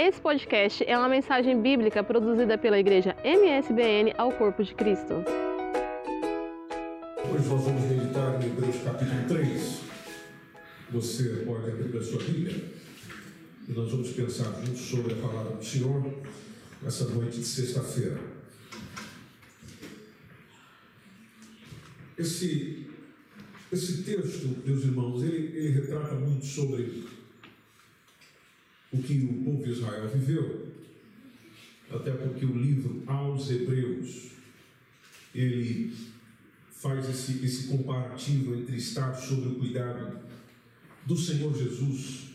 Esse podcast é uma mensagem bíblica produzida pela igreja MSBN ao Corpo de Cristo. Hoje nós vamos meditar em Hebreus capítulo 3. Você pode abrir a sua Bíblia e nós vamos pensar juntos sobre a palavra do Senhor nessa noite de sexta-feira. Esse, esse texto, meus irmãos, ele, ele retrata muito sobre o que o povo de Israel viveu, até porque o livro aos Hebreus ele faz esse, esse comparativo entre estar sob o cuidado do Senhor Jesus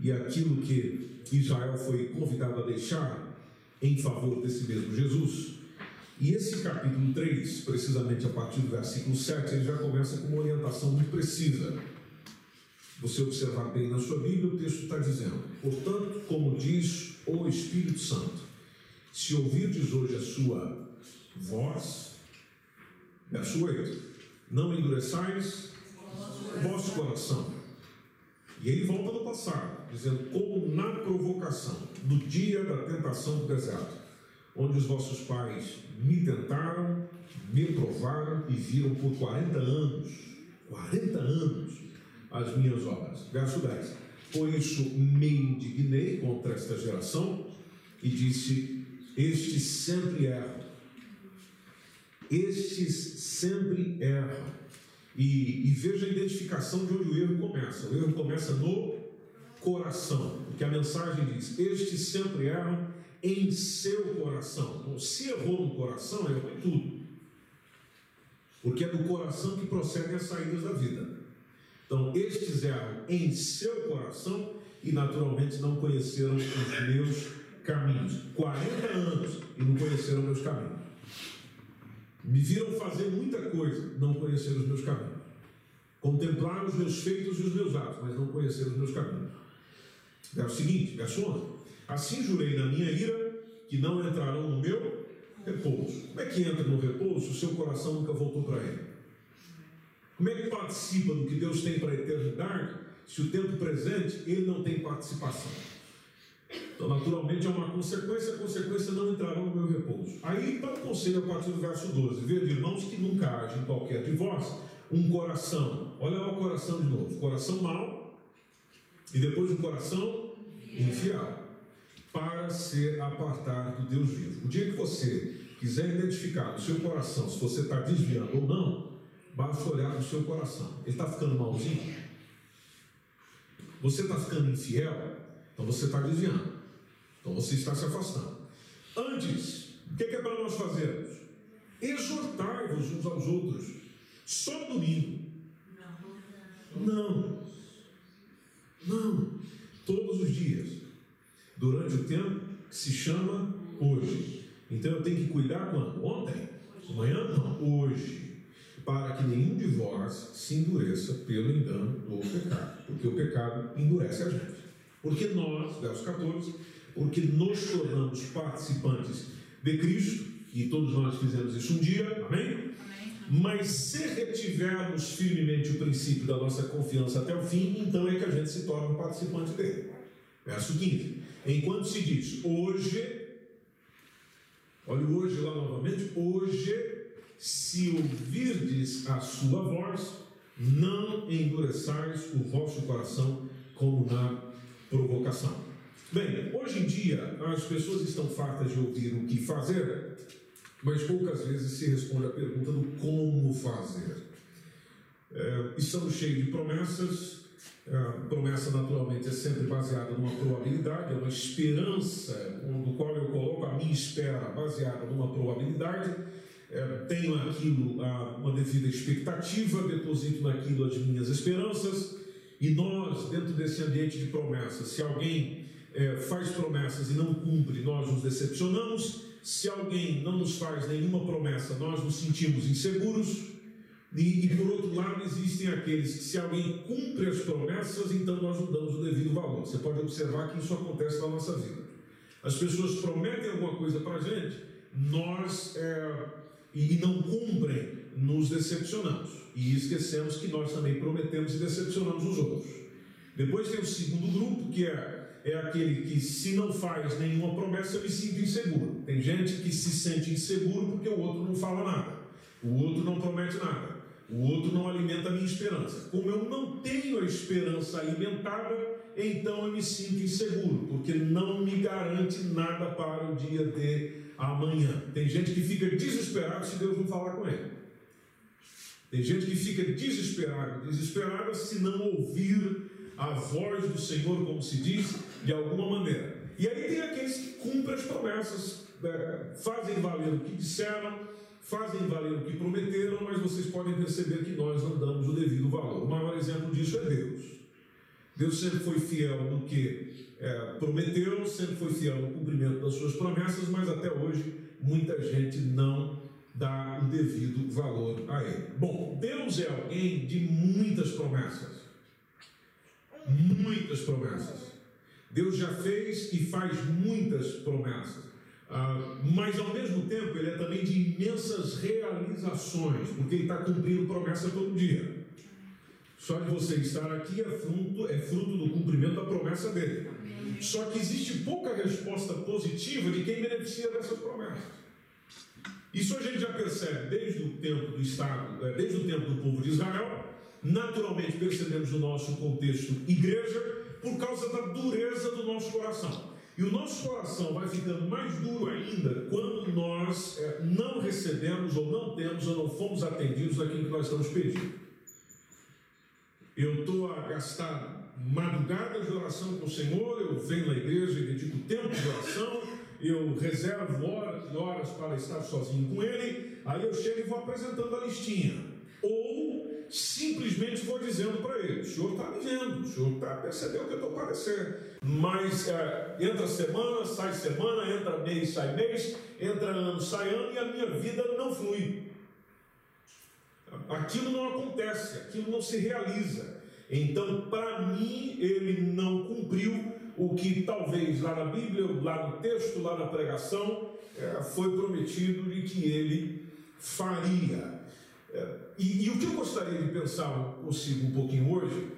e aquilo que Israel foi convidado a deixar em favor desse mesmo Jesus. E esse capítulo 3, precisamente a partir do versículo 7, ele já começa com uma orientação muito precisa você observar bem na sua Bíblia, o texto está dizendo: Portanto, como diz o Espírito Santo, se ouvirdes hoje a sua voz, verso 8, não endureçais vosso coração. E ele volta no passado, dizendo: Como na provocação, no dia da tentação do deserto, onde os vossos pais me tentaram, me provaram e viram por 40 anos, 40 anos, as minhas obras. Verso 10. Por isso me indignei contra esta geração e disse: Estes sempre erram. Estes sempre erram. E, e veja a identificação de onde o erro começa. O erro começa no coração, porque a mensagem diz: Estes sempre erram em seu coração. Se errou no coração, errou em tudo. Porque é do coração que procedem as saídas da vida. Então, estes eram em seu coração e naturalmente não conheceram os meus caminhos. 40 anos e não conheceram meus caminhos. Me viram fazer muita coisa, não conheceram os meus caminhos. Contemplaram os meus feitos e os meus atos, mas não conheceram os meus caminhos. Verso seguinte, verso 11. Assim jurei na minha ira que não entrarão no meu repouso. Como é que entra no repouso se o seu coração nunca voltou para ele? Como é que participa do que Deus tem para a eternidade se o tempo presente ele não tem participação? Então, naturalmente, é uma consequência, a consequência não entrará no meu repouso. Aí está o conselho a partir do verso 12: Vede, irmãos, que nunca haja em qualquer de vós um coração, olha lá o coração de novo, coração mau, e depois um coração infiel, para se apartar do Deus vivo. O dia que você quiser identificar no seu coração se você está desviando ou não, Basta olhar no seu coração. Ele está ficando malzinho? Você está ficando infiel? Então você está desviando. Então você está se afastando. Antes, o que é para nós fazermos? Exortai-vos uns aos outros. Só domingo. Não. Não. Todos os dias. Durante o tempo que se chama hoje. Então eu tenho que cuidar quando? Ontem? Amanhã? Não. Hoje para que nenhum de vós se endureça pelo engano do pecado, porque o pecado endurece a gente. Porque nós, verso 14, porque nos tornamos participantes de Cristo, e todos nós fizemos isso um dia, amém? amém? Mas se retivermos firmemente o princípio da nossa confiança até o fim, então é que a gente se torna um participante dele. Verso 15: Enquanto se diz hoje, olha o hoje lá novamente, hoje se ouvirdes a sua voz, não endureçais o vosso coração como na provocação. Bem, hoje em dia as pessoas estão fartas de ouvir o que fazer, mas poucas vezes se responde a pergunta do como fazer. É, estamos cheios de promessas, a promessa naturalmente é sempre baseada numa probabilidade, é uma esperança, no qual eu coloco a minha espera baseada numa probabilidade é, tenho aquilo, uma devida expectativa, deposito naquilo as minhas esperanças, e nós, dentro desse ambiente de promessas, se alguém é, faz promessas e não cumpre, nós nos decepcionamos, se alguém não nos faz nenhuma promessa, nós nos sentimos inseguros, e, e, por outro lado, existem aqueles que, se alguém cumpre as promessas, então nós não damos o devido valor. Você pode observar que isso acontece na nossa vida. As pessoas prometem alguma coisa para a gente, nós é, e não cumprem, nos decepcionamos. E esquecemos que nós também prometemos e decepcionamos os outros. Depois tem o segundo grupo, que é, é aquele que, se não faz nenhuma promessa, eu me sinto inseguro. Tem gente que se sente inseguro porque o outro não fala nada, o outro não promete nada, o outro não alimenta a minha esperança. Como eu não tenho a esperança alimentada, então eu me sinto inseguro, porque não me garante nada para o dia de amanhã. Tem gente que fica desesperado se Deus não falar com ele. Tem gente que fica desesperado, desesperada se não ouvir a voz do Senhor, como se diz, de alguma maneira. E aí tem aqueles que cumprem as promessas, né? fazem valer o que disseram, fazem valer o que prometeram, mas vocês podem perceber que nós não damos o devido valor. O maior exemplo disso é Deus. Deus sempre foi fiel no que é, prometeu, sempre foi fiel no cumprimento das suas promessas, mas até hoje muita gente não dá o devido valor a ele. Bom, Deus é alguém de muitas promessas. Muitas promessas. Deus já fez e faz muitas promessas. Ah, mas ao mesmo tempo ele é também de imensas realizações, porque ele está cumprindo promessa todo dia. Só de você estar aqui é fruto, é fruto do cumprimento da promessa dele. Só que existe pouca resposta positiva de quem beneficia dessas promessas. Isso a gente já percebe desde o tempo do Estado, é, desde o tempo do povo de Israel, naturalmente percebemos no nosso contexto igreja, por causa da dureza do nosso coração. E o nosso coração vai ficando mais duro ainda quando nós é, não recebemos, ou não temos, ou não fomos atendidos naquilo que nós estamos pedindo. Eu estou a gastar madrugadas de oração com o Senhor, eu venho na igreja e dedico tempo de oração, eu reservo horas e horas para estar sozinho com Ele, aí eu chego e vou apresentando a listinha. Ou simplesmente vou dizendo para ele: o senhor está me vendo, o senhor está percebendo que eu estou parecendo. Mas é, entra semana, sai semana, entra mês, sai mês, entra ano, sai ano e a minha vida não flui. Aquilo não acontece, aquilo não se realiza. Então, para mim, ele não cumpriu o que talvez lá na Bíblia, lá no texto, lá na pregação, é, foi prometido de que ele faria. É, e, e, o que eu gostaria de pensar consigo um pouquinho hoje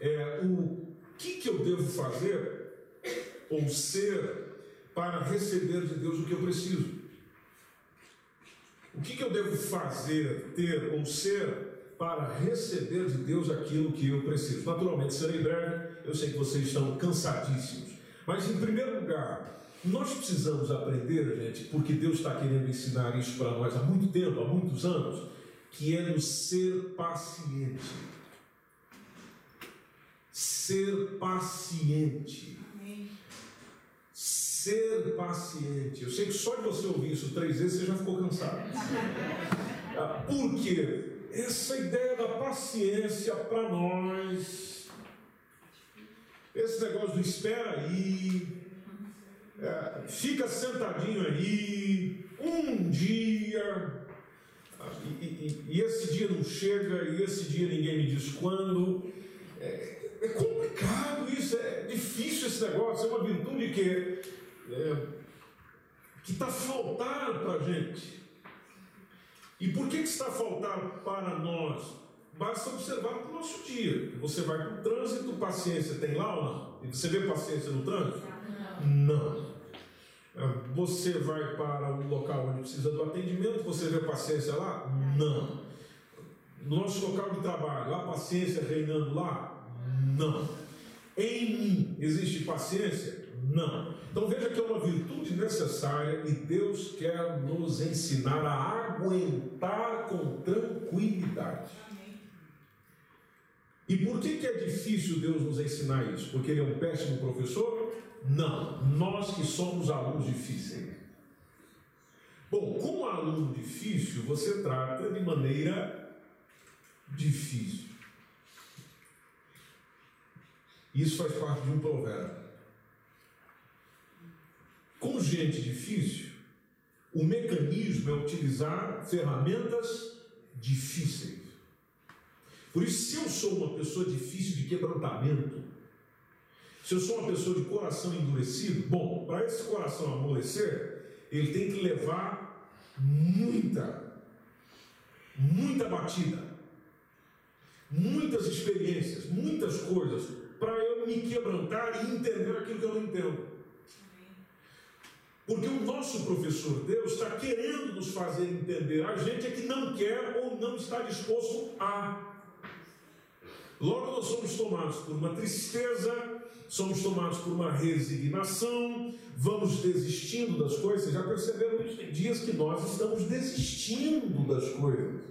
é o que, que eu devo fazer ou ser para receber de Deus o que eu preciso. O que, que eu devo fazer, ter ou ser para receber de Deus aquilo que eu preciso? Naturalmente, serei breve, eu sei que vocês estão cansadíssimos. Mas, em primeiro lugar, nós precisamos aprender, gente, porque Deus está querendo ensinar isso para nós há muito tempo, há muitos anos, que é no ser paciente. Ser paciente. Ser paciente. Eu sei que só de você ouvir isso três vezes você já ficou cansado. Ah, por quê? Essa ideia da paciência para nós, esse negócio do espera aí, é, fica sentadinho aí, um dia, e, e, e, esse dia não chega, e esse dia ninguém me diz quando. É, é complicado isso, é difícil esse negócio, é uma virtude que é, que está faltando para a gente. E por que, que está faltando para nós? Basta observar o nosso dia. Você vai para o trânsito, paciência tem lá ou não? Você vê paciência no trânsito? Não. Você vai para um local onde precisa do atendimento, você vê paciência lá? Não. No nosso local de trabalho, há paciência reinando lá? Não. Em mim existe paciência? Não. Então veja que é uma virtude necessária e Deus quer nos ensinar a aguentar com tranquilidade. E por que, que é difícil Deus nos ensinar isso? Porque Ele é um péssimo professor? Não, nós que somos alunos difíceis. Bom, como aluno difícil, você trata de maneira difícil. Isso faz parte de um provérbio. Com gente difícil, o mecanismo é utilizar ferramentas difíceis. Por isso, se eu sou uma pessoa difícil de quebrantamento, se eu sou uma pessoa de coração endurecido, bom, para esse coração amolecer, ele tem que levar muita, muita batida, muitas experiências, muitas coisas, para eu me quebrantar e entender aquilo que eu não entendo. Porque o nosso professor Deus está querendo nos fazer entender. A gente é que não quer ou não está disposto a. Logo, nós somos tomados por uma tristeza, somos tomados por uma resignação, vamos desistindo das coisas. Já perceberam isso? Tem dias que nós estamos desistindo das coisas.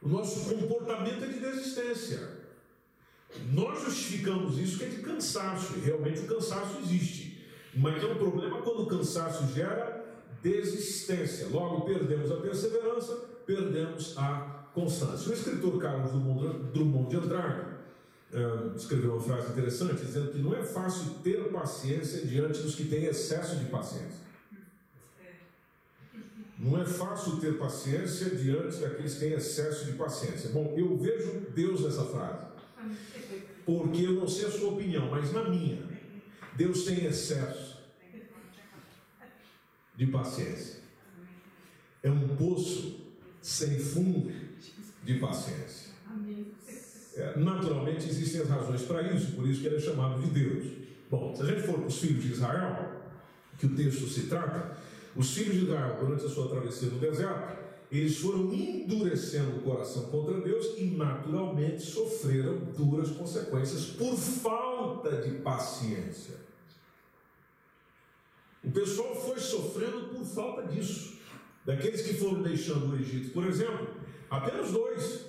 O nosso comportamento é de desistência. Nós justificamos isso que é de cansaço, e realmente o cansaço existe. Mas é um problema quando o cansaço gera desistência. Logo, perdemos a perseverança, perdemos a constância. O escritor Carlos Drummond de Andrade uh, escreveu uma frase interessante, dizendo que não é fácil ter paciência diante dos que têm excesso de paciência. Não é fácil ter paciência diante daqueles que têm excesso de paciência. Bom, eu vejo Deus nessa frase, porque eu não sei a sua opinião, mas na minha, Deus tem excesso de paciência. É um poço sem fundo de paciência. É, naturalmente existem as razões para isso, por isso que ele é chamado de Deus. Bom, se a gente for para os filhos de Israel, que o texto se trata, os filhos de Israel, durante a sua travessia no deserto, eles foram endurecendo o coração contra Deus e naturalmente sofreram duras consequências por falta de paciência. O pessoal foi sofrendo por falta disso. Daqueles que foram deixando o Egito, por exemplo, apenas dois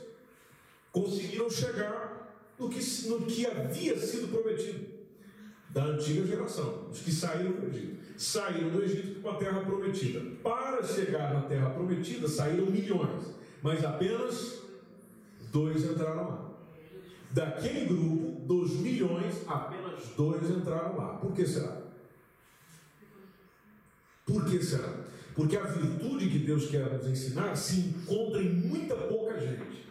conseguiram chegar no que, no que havia sido prometido da antiga geração, os que saíram do Egito. Saíram do Egito para a terra prometida. Para chegar na terra prometida, saíram milhões, mas apenas dois entraram lá. Daquele grupo, dos milhões, apenas dois entraram lá. Por que será? Por que será? Porque a virtude que Deus quer nos ensinar se encontra em muita pouca gente.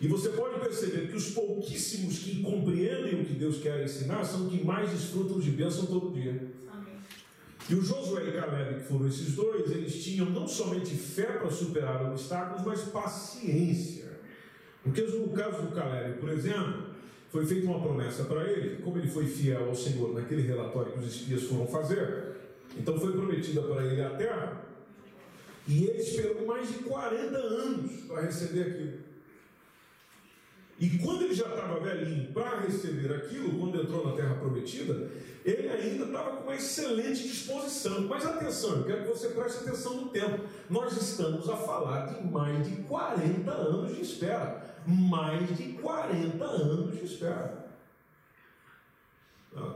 E você pode perceber que os pouquíssimos que compreendem o que Deus quer ensinar são os que mais desfrutam de bênção todo dia. Amém. E o Josué e Caleb, que foram esses dois, eles tinham não somente fé para superar obstáculos, mas paciência. Porque no caso do Caleb, por exemplo, foi feita uma promessa para ele, como ele foi fiel ao Senhor naquele relatório que os espias foram fazer, então foi prometida para ele a terra, e ele esperou mais de 40 anos para receber aquilo. E quando ele já estava velhinho para receber aquilo, quando entrou na terra prometida, ele ainda estava com uma excelente disposição. Mas atenção, eu quero que você preste atenção no tempo. Nós estamos a falar de mais de 40 anos de espera. Mais de 40 anos de espera.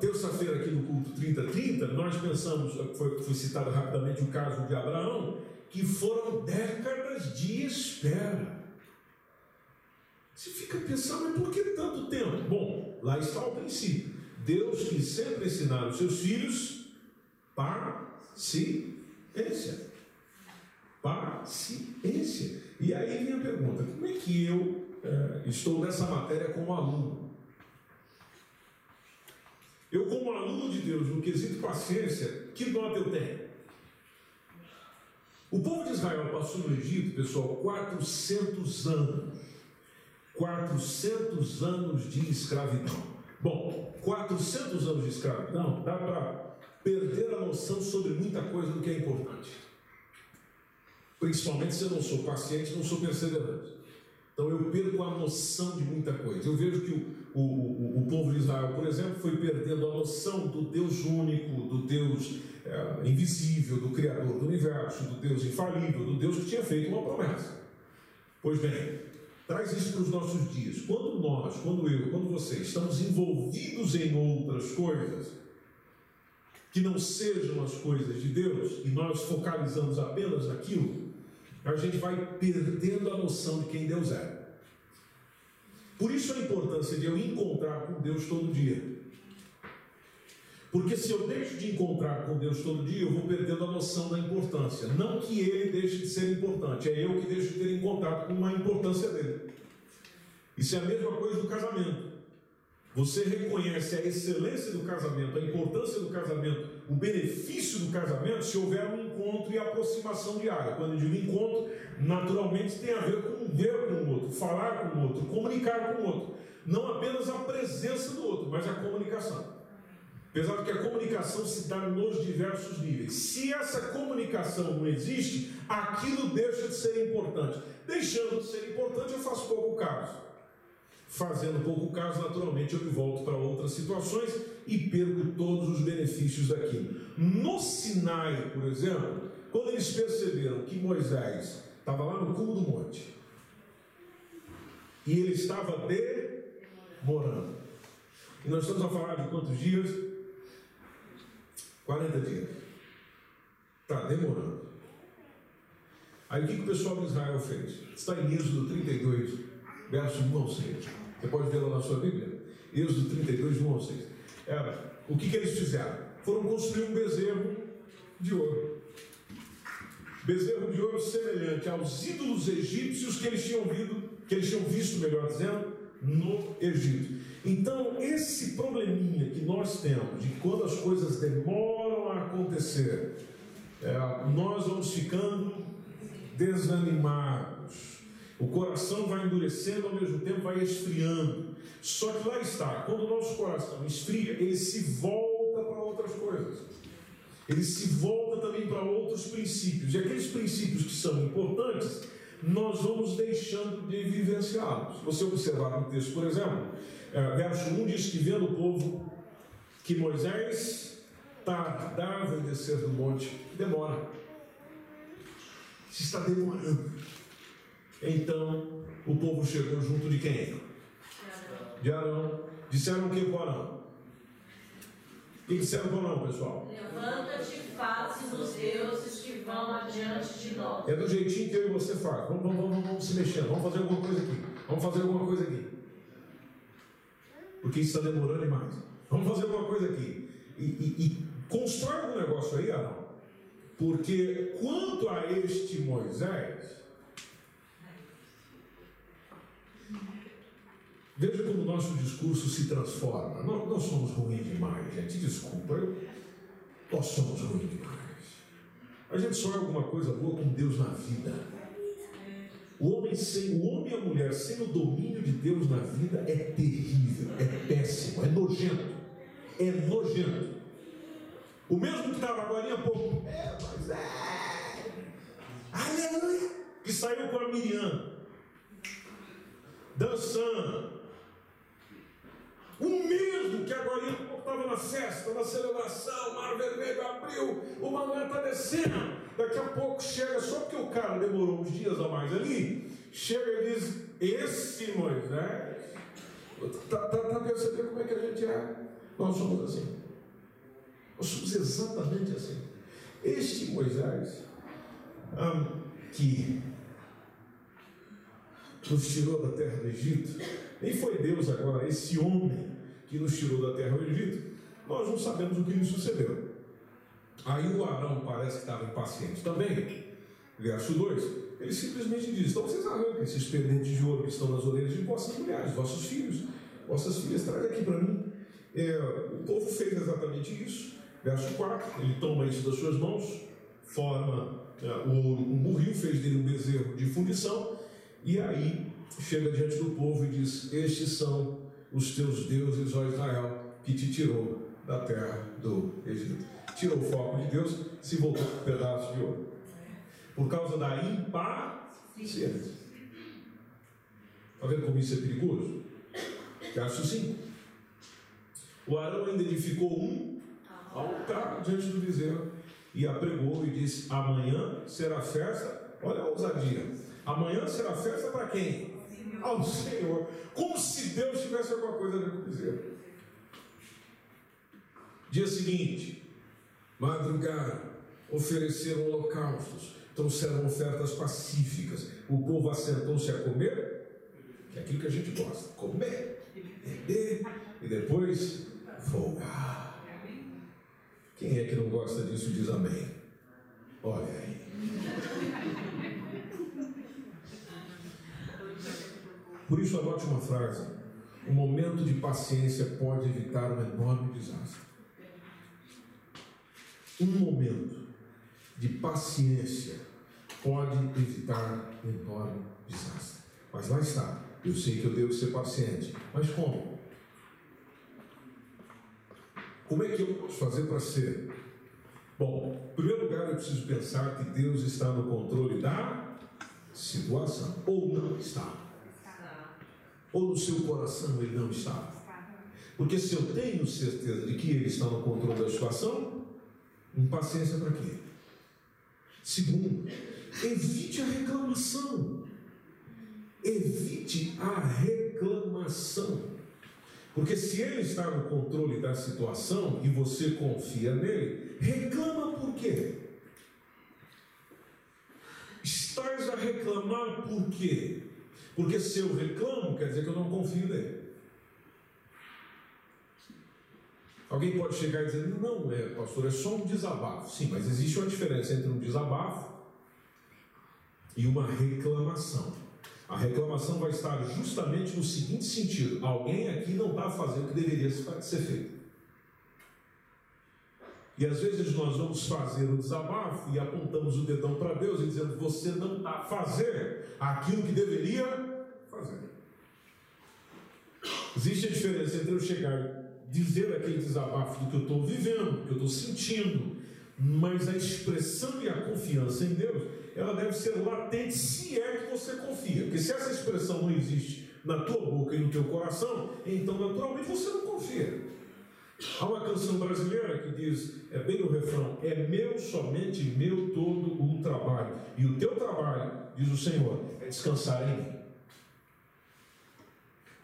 Terça-feira, aqui no culto 3030, nós pensamos, foi, foi citado rapidamente o caso de Abraão, que foram décadas de espera. Você fica pensando, mas por que tanto tempo? Bom, lá está o princípio. Deus quis sempre ensinar os seus filhos paciência. Paciência. E aí vem a pergunta: como é que eu é, estou nessa matéria como aluno? Eu, como aluno de Deus, no quesito paciência, que nota eu tenho? O povo de Israel passou no Egito, pessoal, 400 anos. 400 anos de escravidão. Bom, 400 anos de escravidão dá para perder a noção sobre muita coisa do que é importante. Principalmente se eu não sou paciente, não sou perseverante. Então eu perco a noção de muita coisa. Eu vejo que o, o, o, povo de Israel, por exemplo, foi perdendo a noção do Deus único, do Deus é, invisível, do Criador do universo, do Deus infalível, do Deus que tinha feito uma promessa. Pois bem, traz isso para os nossos dias. Quando nós, quando eu, quando você estamos envolvidos em outras coisas, que não sejam as coisas de Deus, e nós focalizamos apenas naquilo, a gente vai perdendo a noção de quem Deus é. Por isso a importância de eu encontrar com Deus todo dia. Porque se eu deixo de encontrar com Deus todo dia, eu vou perdendo a noção da importância. Não que ele deixe de ser importante, é eu que deixo de ter em contato com a importância dele. Isso é a mesma coisa do casamento. Você reconhece a excelência do casamento, a importância do casamento, o benefício do casamento se houver um encontro e aproximação diária. Quando eu digo encontro, naturalmente tem a ver com ver com o outro, falar com o outro, comunicar com o outro. Não apenas a presença do outro, mas a comunicação. Apesar de que a comunicação se dá nos diversos níveis. Se essa comunicação não existe, aquilo deixa de ser importante. Deixando de ser importante, eu faço pouco caso. Fazendo pouco caso, naturalmente, eu me volto para outras situações e perco todos os benefícios daquilo. No Sinai, por exemplo, quando eles perceberam que Moisés estava lá no cume do monte e ele estava demorando, e nós estamos a falar de quantos dias? 40 dias. Está demorando. Aí o que, que o pessoal de Israel fez? Está em Êxodo 32, verso 1 ao 6. Você pode ver lá na sua Bíblia? Êxodo 32, 1 ao 6. Era, o que, que eles fizeram? Foram construir um bezerro de ouro. Bezerro de ouro semelhante aos ídolos egípcios que eles tinham visto, que eles tinham visto, melhor dizendo, no Egito. Então, esse probleminha que nós temos de quando as coisas demoram a acontecer, é, nós vamos ficando desanimados. O coração vai endurecendo, ao mesmo tempo vai esfriando. Só que lá está, quando o nosso coração esfria, ele se volta para outras coisas. Ele se volta também para outros princípios. E aqueles princípios que são importantes, nós vamos deixando de vivenciá-los. Você observar no texto, por exemplo, é, verso 1 diz que vendo o povo que Moisés tardava em descer do monte, demora. Se está demorando. Então o povo chegou junto de quem? De Arão. Disseram o que para Arão? O que disseram para Arão, pessoal? Levanta-te e faze dos deuses que vão adiante de nós. É do jeitinho que eu e você faz. Vamos, vamos, vamos, vamos se mexendo. Vamos fazer alguma coisa aqui. Vamos fazer alguma coisa aqui porque isso está demorando demais. Vamos fazer uma coisa aqui. E, e, e constrói um negócio aí, Arão. Porque quanto a este Moisés, veja como o nosso discurso se transforma. Nós, nós somos ruins demais, gente. Desculpa, eu, nós somos ruins demais. A gente só é alguma coisa boa com Deus na vida. O homem, sem, o homem e a mulher sem o domínio de Deus na vida é terrível, é péssimo, é nojento. É nojento. O mesmo que estava agora há pouco, é, mas é. Aleluia! Que saiu com a Miriam, dançando. O mesmo que agora estava na festa, na celebração, o mar vermelho abriu, o maná está descendo. Daqui a pouco chega, só porque o cara demorou uns dias a mais ali, chega e diz: Esse Moisés. Está tá, tá percebendo como é que a gente é? Nós somos assim. Nós somos exatamente assim. Este Moisés, um, que nos tirou da terra do Egito, nem foi Deus agora, esse homem que nos tirou da terra do Egito, nós não sabemos o que lhe sucedeu. Aí o Arão parece que estava impaciente também. Verso 2: ele simplesmente diz: Então vocês arrancam esses pendentes de ouro que estão nas orelhas de vossas mulheres, vossos filhos, vossas filhas, traga aqui para mim. É, o povo fez exatamente isso. Verso 4: ele toma isso das suas mãos, forma é, o ouro um fez dele um bezerro de fundição, e aí chega diante do povo e diz: Estes são os teus deuses, ó Israel, que te tirou da terra do Egito. Tirou o foco de Deus, se voltou com um pedaço de ouro. Por causa da impaciência. Está vendo como isso é perigoso? Verso 5. O Arão ainda edificou um altar diante do bezerro e apregou e disse: Amanhã será festa. Olha a ousadia. Amanhã será festa para quem? Ao Senhor. Como se Deus tivesse alguma coisa a bezerro. Dia seguinte, madrugada, ofereceram holocaustos, trouxeram ofertas pacíficas. O povo assentou-se a comer, que é aquilo que a gente gosta: comer, beber e depois folgar. Quem é que não gosta disso diz amém. Olha aí. Por isso, adote uma frase: um momento de paciência pode evitar um enorme desastre. Um momento de paciência pode evitar um enorme desastre. Mas lá está, Eu sei que eu devo ser paciente. Mas como? Como é que eu posso fazer para ser? Bom, em primeiro lugar, eu preciso pensar que Deus está no controle da situação. Ou não está. Ou no seu coração ele não está. Porque se eu tenho certeza de que ele está no controle da situação, impaciência para quê? Segundo, evite a reclamação. Evite a reclamação. Porque se ele está no controle da situação e você confia nele, reclama por quê? Estás a reclamar por quê? Porque se eu reclamo, quer dizer que eu não confio nele. Alguém pode chegar e dizer, não é, pastor, é só um desabafo. Sim, mas existe uma diferença entre um desabafo e uma reclamação. A reclamação vai estar justamente no seguinte sentido: alguém aqui não está fazendo o que deveria ser feito. E às vezes nós vamos fazer o desabafo e apontamos o dedão para Deus e dizendo: Você não está fazendo aquilo que deveria fazer. Existe a diferença entre eu chegar dizer aquele desabafo do que eu estou vivendo, do que eu estou sentindo, mas a expressão e a confiança em Deus, ela deve ser latente se é que você confia. Porque se essa expressão não existe na tua boca e no teu coração, então naturalmente você não confia. Há uma canção brasileira que diz, é bem no refrão, é meu somente meu todo o trabalho. E o teu trabalho, diz o Senhor, é descansar em mim.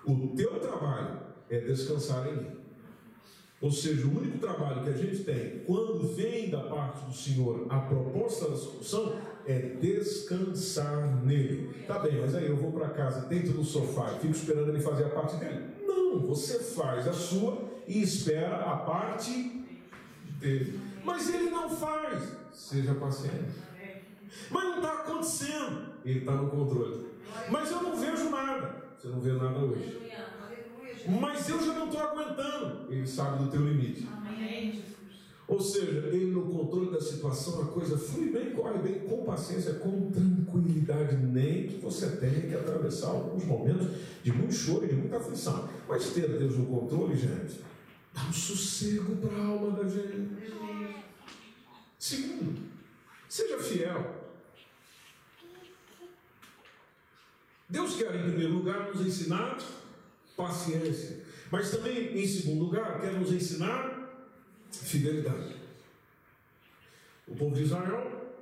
O teu trabalho é descansar em mim. Ou seja, o único trabalho que a gente tem quando vem da parte do Senhor a proposta da solução é descansar nele. Tá bem, mas aí eu vou para casa, dentro do sofá e fico esperando ele fazer a parte dele. Não, você faz a sua e espera a parte dele. Mas ele não faz. Seja paciente. Mas não está acontecendo. Ele está no controle. Mas eu não vejo nada. Você não vê nada hoje. Mas eu já não estou aguentando. Ele sabe do teu limite. Ou seja, ele no controle da situação, a coisa flui bem, corre bem, com paciência, com tranquilidade, nem que você tenha que atravessar alguns momentos de muito choro de muita aflição. Mas ter Deus no controle, gente, dá um sossego para a alma da gente. Segundo, seja fiel. Deus quer, em primeiro lugar, nos ensinar paciência. Mas também, em segundo lugar, quer nos ensinar fidelidade. O povo de Israel,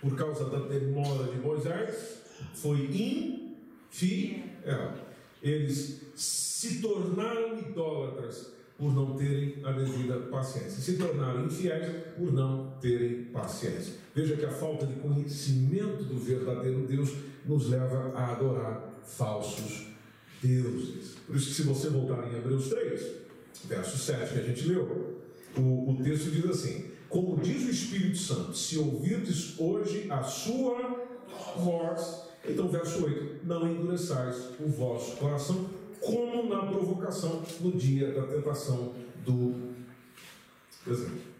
por causa da demora de Moisés, foi infiel. Eles se tornaram idólatras por não terem a devida paciência. Se tornaram infiéis por não terem paciência. Veja que a falta de conhecimento do verdadeiro Deus nos leva a adorar falsos deuses. Por isso que se você voltar em Hebreus 3, verso 7 que a gente leu, o, o texto diz assim, como diz o Espírito Santo, se ouvirdes hoje a sua voz, então verso 8, não endureçais o vosso coração, como na provocação no dia da tentação do deserto.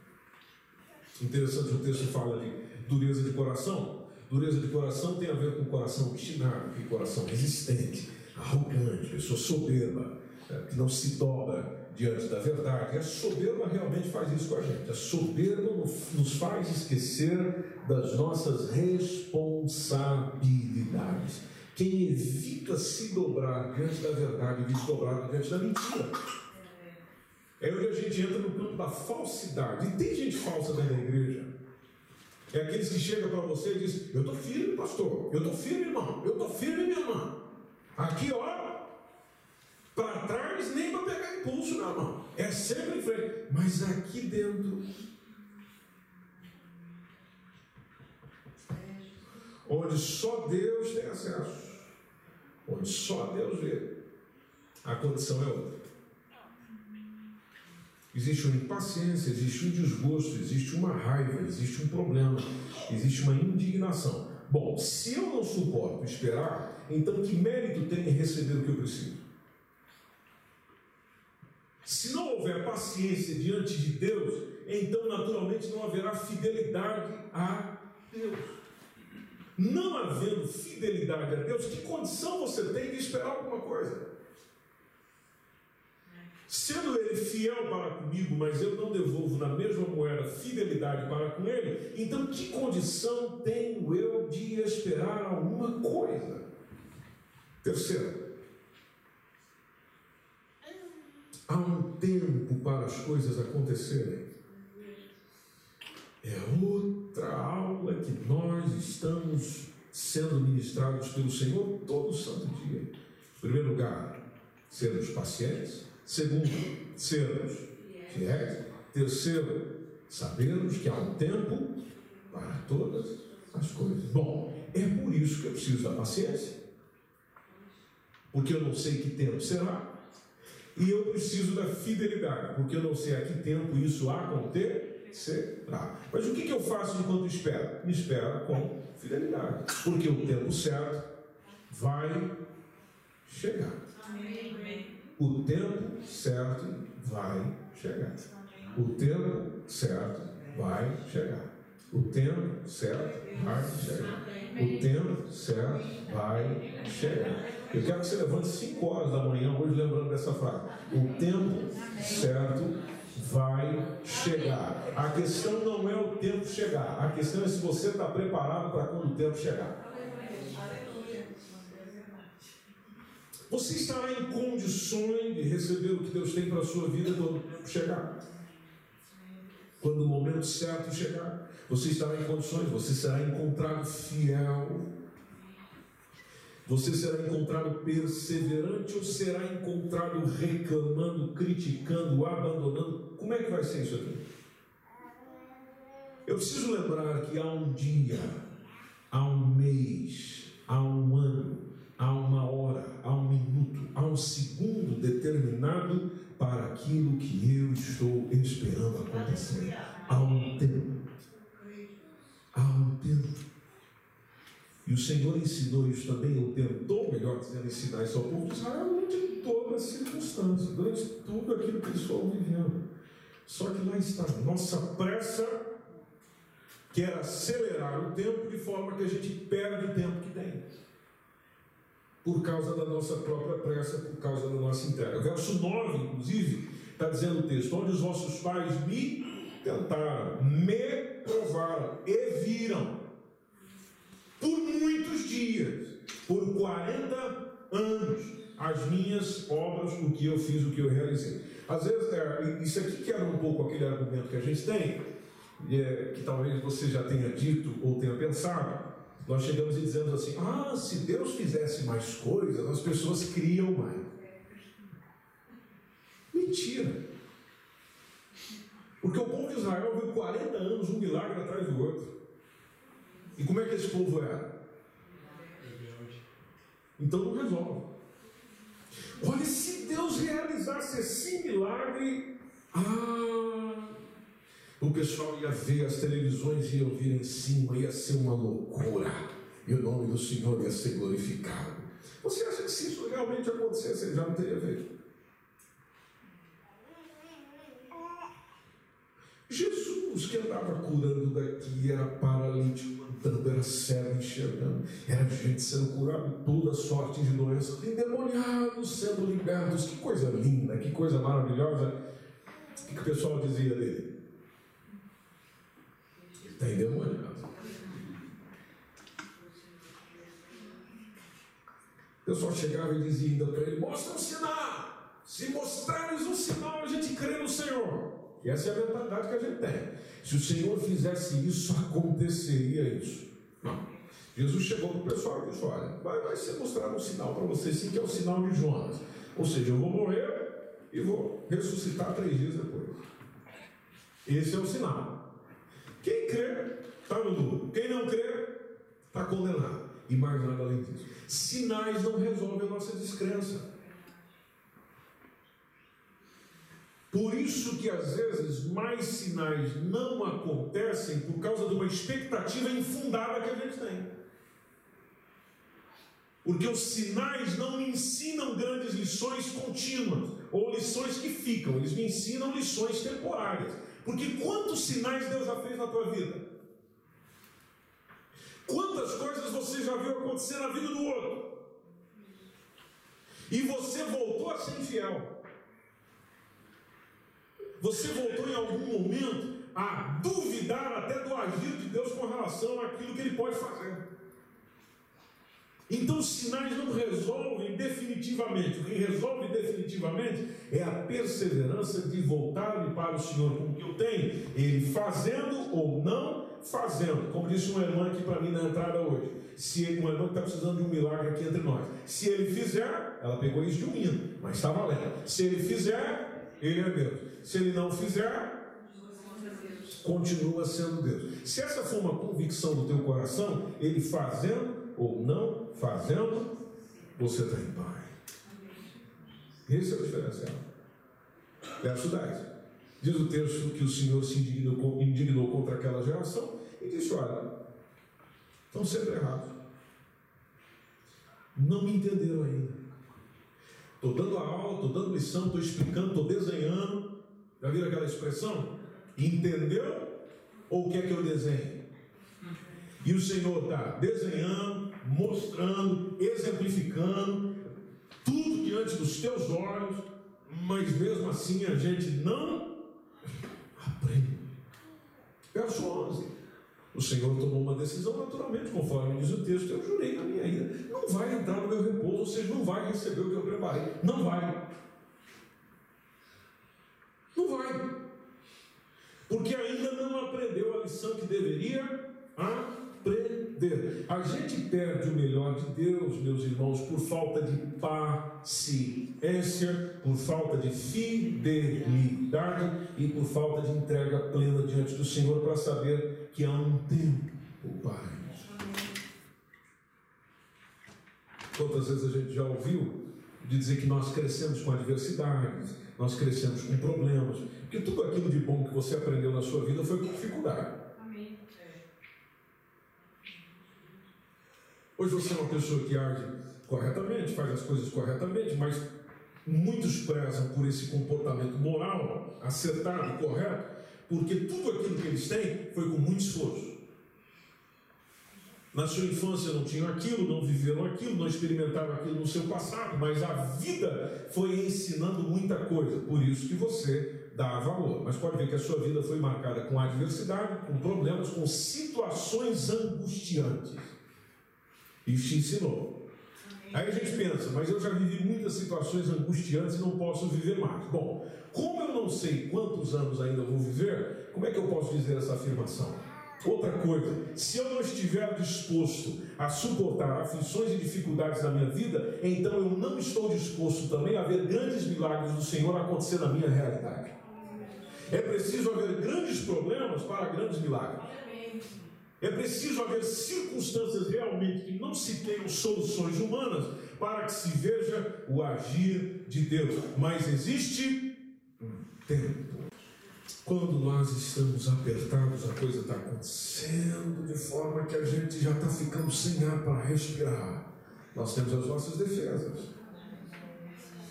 Interessante, o texto fala de dureza de coração. Dureza de coração tem a ver com coração obstinado, com coração resistente arrogante, pessoa soberba, né, que não se dobra diante da verdade. A soberba realmente faz isso com a gente. A soberba nos faz esquecer das nossas responsabilidades. Quem evita se dobrar diante da verdade, vive dobrar diante da mentira. É onde a gente entra no campo da falsidade. E tem gente falsa dentro da igreja. É aqueles que chegam para você e dizem: Eu estou firme, pastor. Eu estou firme, irmão. Eu estou firme, minha irmã. Aqui, ó, para trás nem para pegar impulso na mão. É sempre em frente. Mas aqui dentro, onde só Deus tem acesso, onde só Deus vê, a condição é outra. Existe uma impaciência, existe um desgosto, existe uma raiva, existe um problema, existe uma indignação. Bom, se eu não suporto esperar, então que mérito tem em receber o que eu preciso? Se não houver paciência diante de Deus, então naturalmente não haverá fidelidade a Deus. Não havendo fidelidade a Deus, que condição você tem de esperar alguma coisa? Sendo ele fiel para comigo, mas eu não devolvo na mesma moeda fidelidade para com ele, então que condição tenho eu de esperar alguma coisa? Terceiro, há um tempo para as coisas acontecerem. É outra aula que nós estamos sendo ministrados pelo Senhor todo santo dia. Em primeiro lugar, sermos pacientes. Segundo, sermos fiéis. Terceiro, sabermos que há um tempo para todas as coisas. Bom, é por isso que eu preciso da paciência. Porque eu não sei que tempo será. E eu preciso da fidelidade, porque eu não sei a que tempo isso acontecerá. Mas o que, que eu faço enquanto espero? Me espera com fidelidade. Porque o tempo certo vai chegar. O tempo certo vai chegar. O tempo certo vai chegar. O tempo certo vai chegar. O tempo certo vai chegar. Eu quero que você levante 5 horas da manhã hoje lembrando dessa frase. O tempo certo vai chegar. A questão não é o tempo chegar. A questão é se você está preparado para quando o tempo chegar. Você estará em condições de receber o que Deus tem para a sua vida quando chegar. Quando o momento certo chegar, você estará em condições, você será encontrado fiel. Você será encontrado perseverante ou será encontrado reclamando, criticando, abandonando? Como é que vai ser isso aqui? Eu preciso lembrar que há um dia, há um mês, há um ano, há uma hora, há um minuto, há um segundo determinado para aquilo que eu estou esperando acontecer. Há um tempo. Há um tempo. E o Senhor ensinou isso também, ou tentou, melhor dizendo, ensinar isso ao povo de Israel durante toda a circunstância, durante tudo aquilo que eles foram vivendo. Só que lá está, nossa pressa quer acelerar o tempo de forma que a gente perde o tempo que tem por causa da nossa própria pressa, por causa da nossa entrega. Verso 9, inclusive, está dizendo o texto: onde os vossos pais me tentaram, me provaram e viram por muitos dias, por 40 anos, as minhas obras, o que eu fiz, o que eu realizei. Às vezes, é, isso aqui que era um pouco aquele argumento que a gente tem, é, que talvez você já tenha dito ou tenha pensado, nós chegamos e dizemos assim: ah, se Deus fizesse mais coisas, as pessoas criam mais. Mentira. Porque o povo de Israel viu 40 anos um milagre atrás do outro. E como é que esse povo era? Então não resolve. Olha, se Deus realizasse esse milagre, ah, o pessoal ia ver as televisões ia ouvir em cima, ia ser uma loucura, e o nome do Senhor ia ser glorificado. Você acha que se isso realmente acontecesse, ele já não teria feito? Jesus que andava curando daqui era paralítico andando, era cego enxergando, era gente sendo curado, toda sorte de doenças, endemoniados sendo libertos, que coisa linda, que coisa maravilhosa. O que o pessoal dizia dele? Ele está endemoniado. O pessoal chegava e dizia ainda para ele: Mostra um sinal. Se mostrares um sinal, a gente crê no Senhor. E essa é a mentalidade que a gente tem. Se o Senhor fizesse isso, aconteceria isso. Não. Jesus chegou para o pessoal e disse: Olha, vai, vai ser mostrado um sinal para vocês, sim, que é o sinal de Jonas. Ou seja, eu vou morrer e vou ressuscitar três dias depois. Esse é o sinal. Quem crê, está no duro. Quem não crê, está condenado. E mais nada além disso. Sinais não resolvem a nossa descrença. Por isso que às vezes mais sinais não acontecem por causa de uma expectativa infundada que a gente tem. Porque os sinais não me ensinam grandes lições contínuas, ou lições que ficam, eles me ensinam lições temporárias. Porque quantos sinais Deus já fez na tua vida? Quantas coisas você já viu acontecer na vida do outro? E você voltou a ser infiel. Você voltou em algum momento a duvidar até do agir de Deus com relação àquilo que ele pode fazer. Então, os sinais não resolvem definitivamente. O que resolve definitivamente é a perseverança de voltar para o Senhor com o que eu tenho, ele fazendo ou não fazendo. Como disse uma irmã aqui para mim na entrada hoje. Se ele, uma irmã que está precisando de um milagre aqui entre nós. Se ele fizer, ela pegou isso de um hino, mas está valendo. Se ele fizer, ele é Deus. Se ele não fizer, continua sendo Deus. Se essa for uma convicção do teu coração, ele fazendo ou não fazendo, você está em paz. Esse é o diferencial. Verso 10. Diz o texto que o Senhor se indignou, indignou contra aquela geração e disse: Olha, estão sempre errados. Não me entenderam ainda. Estou dando a aula, estou dando lição, estou explicando, estou desenhando. Já viram aquela expressão? Entendeu? Ou quer que eu desenhe? E o Senhor está desenhando, mostrando, exemplificando, tudo diante dos teus olhos, mas mesmo assim a gente não aprende. Verso 11. O Senhor tomou uma decisão naturalmente, conforme diz o texto, eu jurei na minha ira. Não vai entrar no meu repouso, ou seja, não vai receber o que eu preparei. Não vai. Não vai. Porque ainda não aprendeu a lição que deveria aprender. A gente perde o melhor de Deus, meus irmãos, por falta de paciência, por falta de fidelidade e por falta de entrega plena diante do Senhor para saber que há um tempo Pai. Quantas vezes a gente já ouviu de dizer que nós crescemos com adversidades, nós crescemos com problemas, porque tudo aquilo de bom que você aprendeu na sua vida foi com dificuldade. Hoje você é uma pessoa que age corretamente, faz as coisas corretamente, mas muitos prezam por esse comportamento moral, acertado, correto, porque tudo aquilo que eles têm foi com muito esforço. Na sua infância não tinham aquilo, não viveram aquilo, não experimentaram aquilo no seu passado, mas a vida foi ensinando muita coisa, por isso que você dá valor. Mas pode ver que a sua vida foi marcada com adversidade, com problemas, com situações angustiantes. Isso te ensinou. Aí a gente pensa, mas eu já vivi muitas situações angustiantes e não posso viver mais. Bom, como eu não sei quantos anos ainda vou viver, como é que eu posso dizer essa afirmação? Outra coisa, se eu não estiver disposto a suportar aflições e dificuldades na minha vida, então eu não estou disposto também a ver grandes milagres do Senhor acontecer na minha realidade. É preciso haver grandes problemas para grandes milagres. É preciso haver circunstâncias realmente que não se tenham soluções humanas para que se veja o agir de Deus. Mas existe um tempo. Quando nós estamos apertados, a coisa está acontecendo de forma que a gente já está ficando sem ar para respirar. Nós temos as nossas defesas.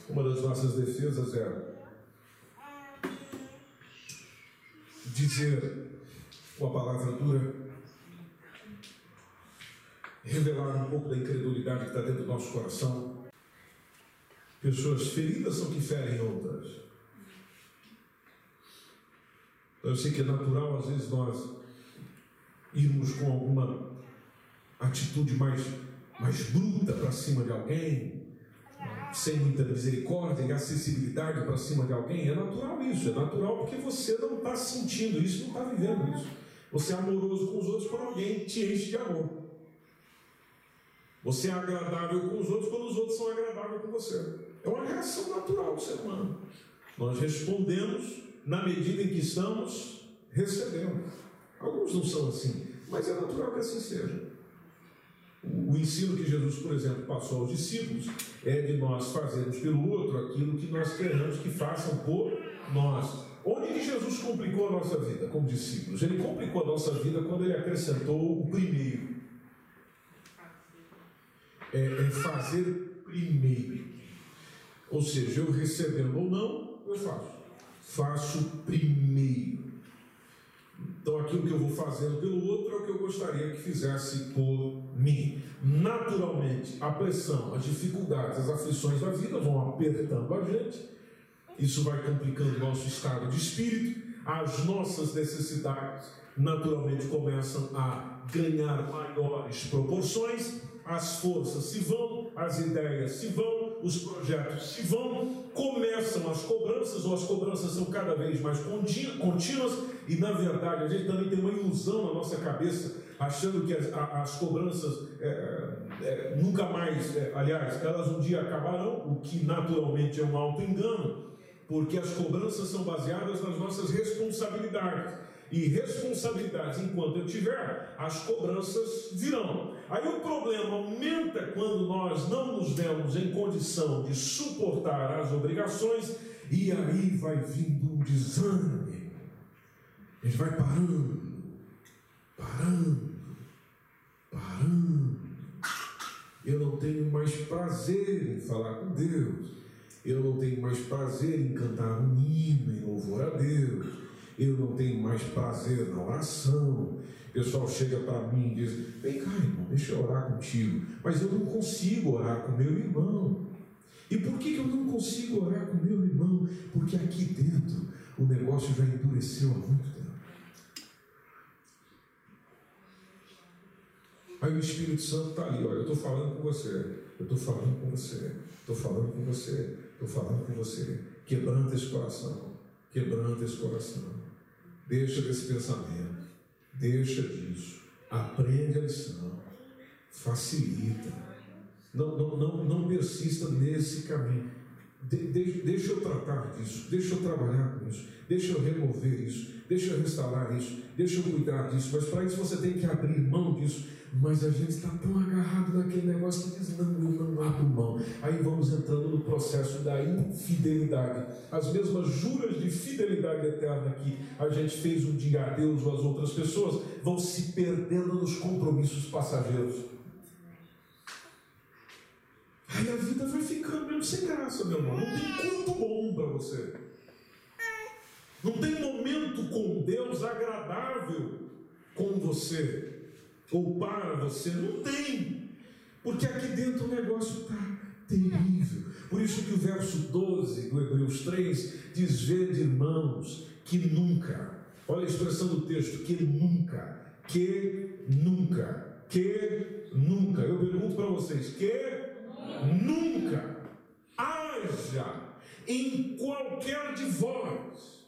Uma das nossas defesas é dizer com a palavra dura revelar um pouco da incredulidade que está dentro do nosso coração. Pessoas feridas são que ferem outras. Eu sei que é natural, às vezes, nós irmos com alguma atitude mais, mais bruta para cima de alguém, sem muita misericórdia e acessibilidade para cima de alguém. É natural isso, é natural porque você não está sentindo isso, não está vivendo isso. Você é amoroso com os outros quando alguém te enche de amor. Você é agradável com os outros quando os outros são agradáveis com você. É uma reação natural do ser humano. Nós respondemos na medida em que estamos recebendo. Alguns não são assim, mas é natural que assim seja. O ensino que Jesus, por exemplo, passou aos discípulos é de nós fazermos pelo outro aquilo que nós queremos que façam por nós. Onde que Jesus complicou a nossa vida como discípulos? Ele complicou a nossa vida quando ele acrescentou o primeiro é, é fazer primeiro. Ou seja, eu recebendo ou não, eu faço. Faço primeiro. Então, aquilo que eu vou fazendo pelo outro é o que eu gostaria que fizesse por mim. Naturalmente, a pressão, as dificuldades, as aflições da vida vão apertando a gente, isso vai complicando o nosso estado de espírito, as nossas necessidades naturalmente começam a ganhar maiores proporções, as forças se vão, as ideias se vão, os projetos se vão, começam as cobranças, ou as cobranças são cada vez mais contínuas, e na verdade a gente também tem uma ilusão na nossa cabeça, achando que as, as cobranças é, é, nunca mais, é, aliás, elas um dia acabarão, o que naturalmente é um auto-engano, porque as cobranças são baseadas nas nossas responsabilidades e responsabilidades enquanto eu tiver, as cobranças virão. Aí o problema aumenta quando nós não nos vemos em condição de suportar as obrigações, e aí vai vindo um desânimo. Gente vai parando, parando, parando. Eu não tenho mais prazer em falar com Deus. Eu não tenho mais prazer em cantar um hino em louvor a Deus eu não tenho mais prazer na oração. O pessoal chega para mim e diz: Vem cá, irmão, deixa eu orar contigo. Mas eu não consigo orar com meu irmão. E por que, eu não consigo orar com meu irmão? Porque aqui dentro o negócio já endureceu há muito tempo. Aí o Espírito Santo está ali, olha, eu estou falando com você, eu estou falando com você, estou falando com você, estou falando com você. Quebranta esse coração, quebranta esse coração. Deixa desse pensamento, deixa disso, aprende a lição, facilita. Não, não, não, não persista nesse caminho. De, de, deixa eu tratar disso, deixa eu trabalhar com isso, deixa eu remover isso, deixa eu restaurar isso, deixa eu cuidar disso. Mas para isso você tem que abrir mão disso mas a gente está tão agarrado naquele negócio que diz: não, eu não abro mão. Aí vamos entrando no processo da infidelidade. As mesmas juras de fidelidade eterna que a gente fez um dia a Deus ou às outras pessoas vão se perdendo nos compromissos passageiros. Aí a vida vai ficando mesmo sem graça, meu irmão. Não tem culto bom para você. Não tem momento com Deus agradável com você ou para você. Não tem. Porque aqui dentro o negócio está terrível. Por isso que o verso 12 do Hebreus 3 diz: Vede, irmãos, que nunca, olha a expressão do texto, que nunca, que nunca, que nunca. Eu pergunto para vocês: que nunca haja em qualquer de vós,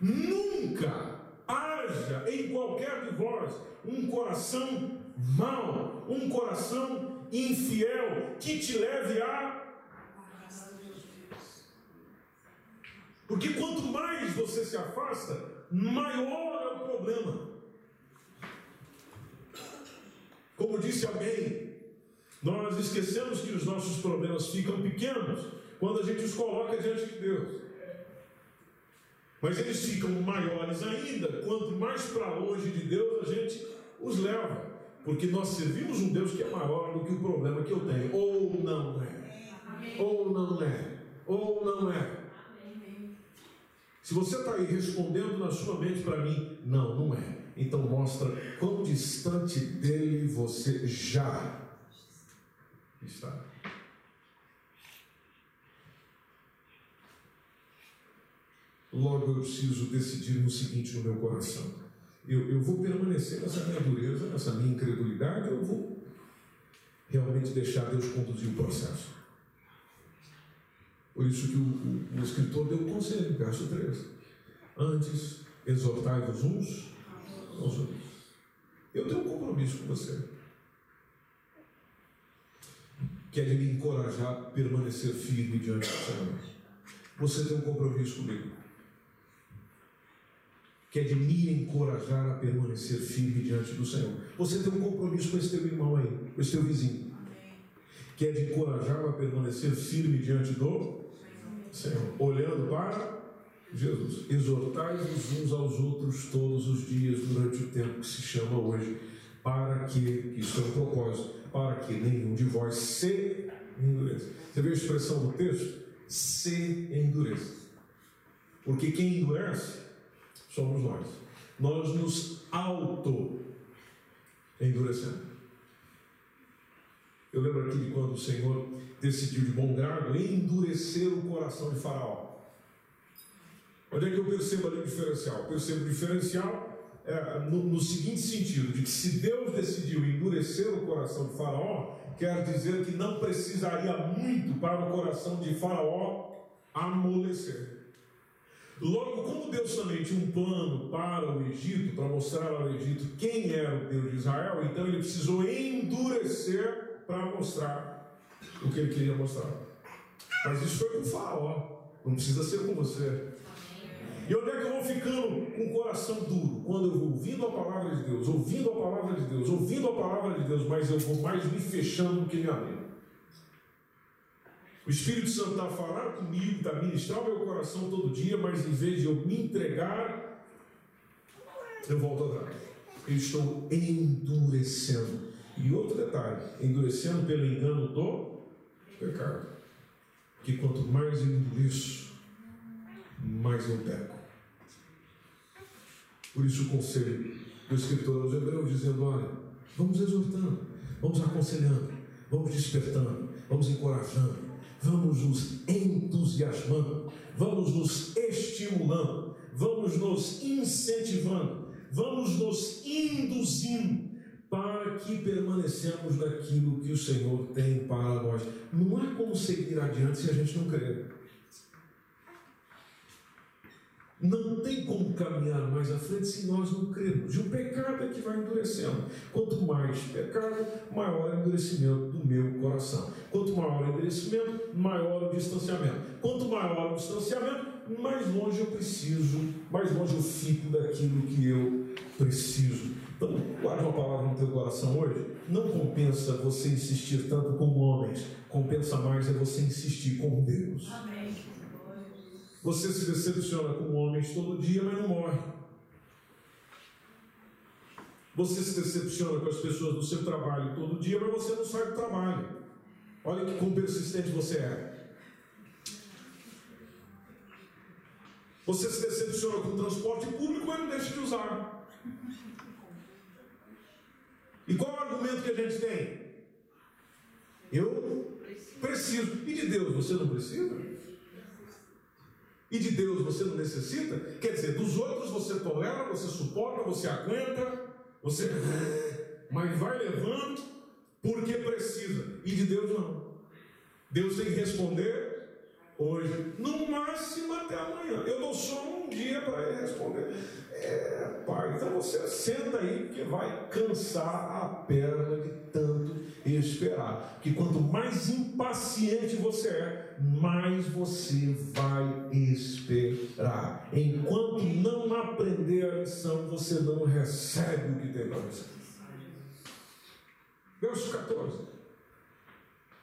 nunca haja em qualquer de vós um coração mau, um coração infiel, que te leve a. Porque quanto mais você se afasta, maior é o problema. Como disse alguém, nós esquecemos que os nossos problemas ficam pequenos quando a gente os coloca diante de Deus. Mas eles ficam maiores ainda quanto mais para longe de Deus a gente os leva. Porque nós servimos um Deus que é maior do que o problema que eu tenho. Ou não é. Ou não é. Ou não é. Se você está aí respondendo na sua mente para mim, não, não é. Então mostra quão distante dele você já está. Logo eu preciso decidir no seguinte no meu coração: eu, eu vou permanecer nessa minha dureza, nessa minha incredulidade, ou eu vou realmente deixar Deus conduzir o processo? Por isso que o, o, o escritor deu um conselho, verso 13. Antes, exortai-vos uns aos outros. Eu tenho um compromisso com você. Que é me encorajar a permanecer firme diante do Senhor. Você tem um compromisso comigo que é de me encorajar a permanecer firme diante do Senhor. Você tem um compromisso com esse teu irmão aí, com esse teu vizinho, que é de encorajar a permanecer firme diante do Senhor, olhando para Jesus. Exortai-vos uns aos outros todos os dias durante o tempo que se chama hoje, para que, isso é um propósito, para que nenhum de vós se endureça. Você vê a expressão do texto? Se endureça. Porque quem endurece somos nós. nós nos auto-endurecemos. Eu lembro aqui de quando o Senhor decidiu de bom grado endurecer o coração de Faraó. Onde é que eu percebo ali o diferencial? Eu percebo o diferencial é, no, no, seguinte sentido: de que se Deus decidiu endurecer o coração de Faraó, quer dizer que não precisaria muito para o coração de Faraó amolecer. Logo, como Deus também tinha um plano para o Egito, para mostrar ao Egito quem era o Deus de Israel, então ele precisou endurecer para mostrar o que ele queria mostrar. Mas isso foi com o Faraó, não precisa ser com você. E onde é que eu vou ficando com o coração duro? Quando eu vou ouvindo a palavra de Deus, ouvindo a palavra de Deus, ouvindo a palavra de Deus, mas eu vou mais me fechando do que me abrindo. O Espírito Santo está a falar comigo, está a ministrar o meu coração todo dia, mas em vez de eu me entregar, eu volto atrás. Eu estou endurecendo. E outro detalhe, endurecendo pelo engano do pecado. Que quanto mais eu endureço, mais eu peco. Por isso o conselho do escritor aos Hebreus dizendo: olha, vamos exortando, vamos aconselhando, vamos despertando, vamos encorajando, vamos nos entusiasmando, vamos nos estimulando, vamos nos incentivando, vamos nos induzindo para que permanecemos naquilo que o Senhor tem para nós. Não há como seguir adiante se a gente não crer. Não tem como caminhar mais à frente se nós não crermos. E o pecado é que vai endurecendo. Quanto mais pecado, maior é o endurecimento do meu coração. Quanto maior o endurecimento, maior o distanciamento. Quanto maior o distanciamento, mais longe eu preciso, mais longe eu fico daquilo que eu preciso. Então, guarde uma palavra no teu coração hoje. Não compensa você insistir tanto com homens, compensa mais é você insistir com Deus. Amém. Você se decepciona com homens todo dia, mas não morre. Você se decepciona com as pessoas do seu trabalho todo dia, mas você não sai do trabalho. Olha que quão persistente você é. Você se decepciona com o transporte público, mas não deixa de usar. E qual o argumento que a gente tem? Eu preciso. E de Deus você não precisa? E de Deus você não necessita? Quer dizer, dos outros você tolera, você suporta, você aguenta, você. Mas vai levando porque precisa. E de Deus não. Deus tem que responder hoje, no máximo até amanhã. Eu dou só um dia para ele responder. É, pai, então você senta aí, porque vai cansar a perna de tanto esperar. Que quanto mais impaciente você é, mais você vai esperar. Enquanto não aprender a lição, você não recebe o que tem para você. Verso 14.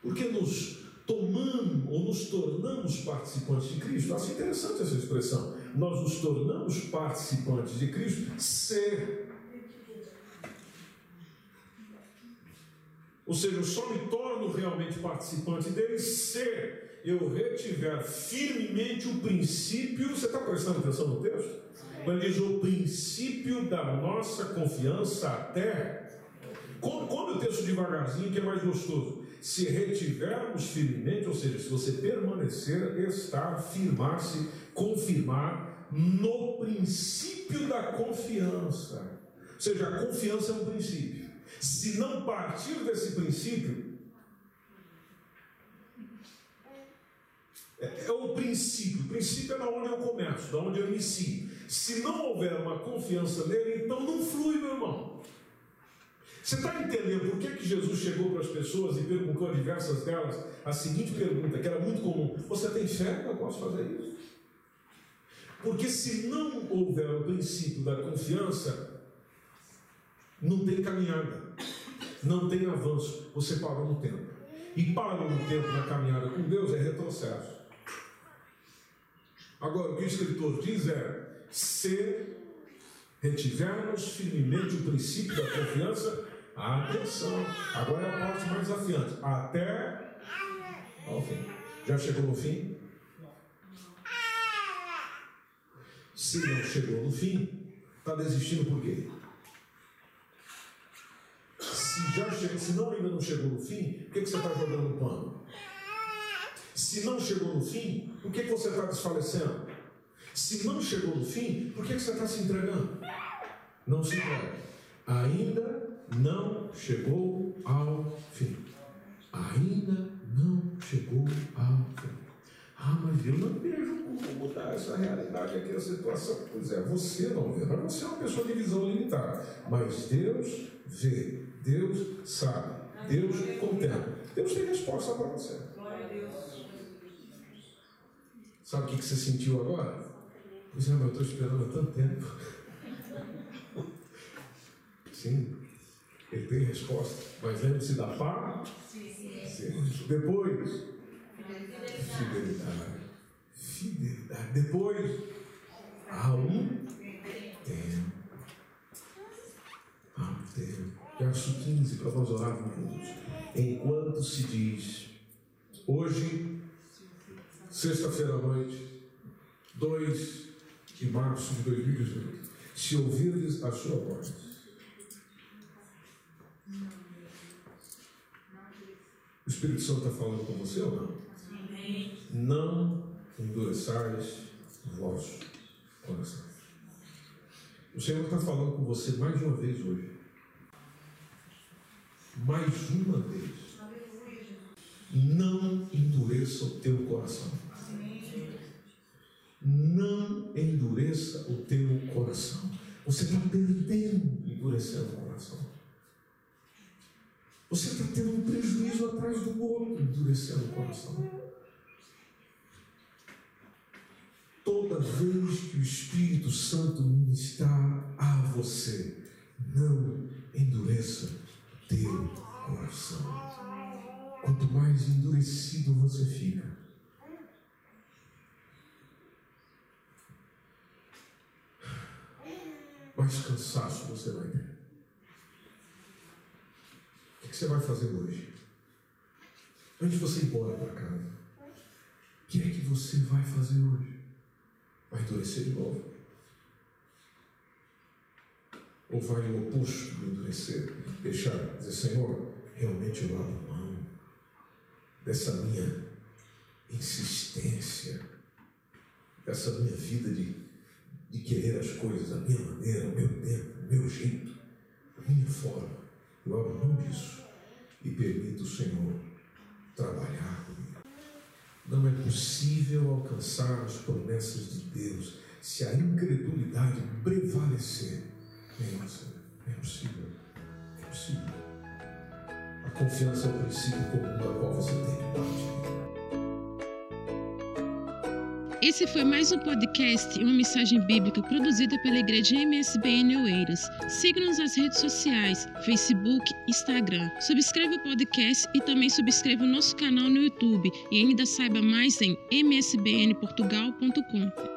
Porque nos tomamos ou nos tornamos participantes de Cristo. Acho interessante essa expressão. Nós nos tornamos participantes de Cristo ser. Ou seja, eu só me torno realmente participante dele se eu retiver firmemente o princípio. Você está prestando atenção no texto? Quando diz o princípio da nossa confiança até. Come o texto devagarzinho que é mais gostoso se retivermos firmemente, ou seja, se você permanecer, estar, firmar-se, confirmar no princípio da confiança. Ou seja, a confiança é um princípio. Se não partir desse princípio, é, o princípio. O princípio é da onde eu começo, da onde eu inicio. Se não houver uma confiança nele, então não flui, meu irmão. Você está entendendo por que, que Jesus chegou para as pessoas e perguntou a diversas delas a seguinte pergunta, que era muito comum: Você tem fé que eu posso fazer isso? Porque se não houver o princípio da confiança, não tem caminhada, não tem avanço, você parou no tempo. E parou no tempo na caminhada com Deus é retrocesso. Agora, o que o escritor diz é: se retivermos firmemente o princípio da confiança, Atenção. Agora é a parte mais desafiante. Até ao fim. Já chegou no fim? Se não chegou no fim, Está desistindo por quê? Se, já chega, se não ainda não chegou no fim, por que, que você está jogando pano? Se não chegou no fim, por que, você está desfalecendo? Se não chegou no fim, por que, você está se entregando? Não se entregue. Ainda não chegou ao fim. Ainda não chegou ao fim. Ah, mas eu não vejo como mudar essa realidade aqui, a situação. Pois é, você não vê, mas você é uma pessoa de visão limitada. Mas Deus vê, Deus sabe, Deus contempla. Deus tem resposta para você. Sabe o que você sentiu agora? Pois é, mas eu estou esperando há tanto tempo. Sim, ele tem resposta. Mas lembre-se da. Sim. Depois, fidelidade. Fidelidade. Depois, há um tempo. Há um tempo. Verso 15, para nós orarmos juntos. Enquanto se diz, hoje, sexta-feira à noite, 2 de março de 2018, se ouvirdes a sua voz, o Espírito Santo está falando com você ou não? Não endureçais o vosso coração. O Senhor está falando com você mais uma vez hoje. Mais uma vez. Não endureça o teu coração. Não endureça o teu coração. Você está perdendo endurecendo o coração. Você está tendo um prejuízo atrás do outro, endurecendo o coração. Toda vez que o Espírito Santo ministrar a você, não endureça o teu coração. Quanto mais endurecido você fica, mais cansaço você vai ter. O que você vai fazer hoje? Antes de você ir embora para casa, o que é que você vai fazer hoje? Vai endurecer de novo? Ou vai o oposto de endurecer? Deixar, dizer, Senhor, realmente eu abro mão dessa minha insistência, dessa minha vida de, de querer as coisas da minha maneira, meu tempo, meu jeito, minha forma. Eu abro mão disso e permito o Senhor trabalhar comigo. Não é possível alcançar as promessas de Deus se a incredulidade prevalecer. É, é possível. É possível. A confiança é o princípio comum da qual você tem partir. Esse foi mais um podcast e uma mensagem bíblica produzida pela Igreja MSBN Oeiras. Siga-nos nas redes sociais, Facebook, Instagram. Subscreva o podcast e também subscreva o nosso canal no YouTube e ainda saiba mais em msbnportugal.com.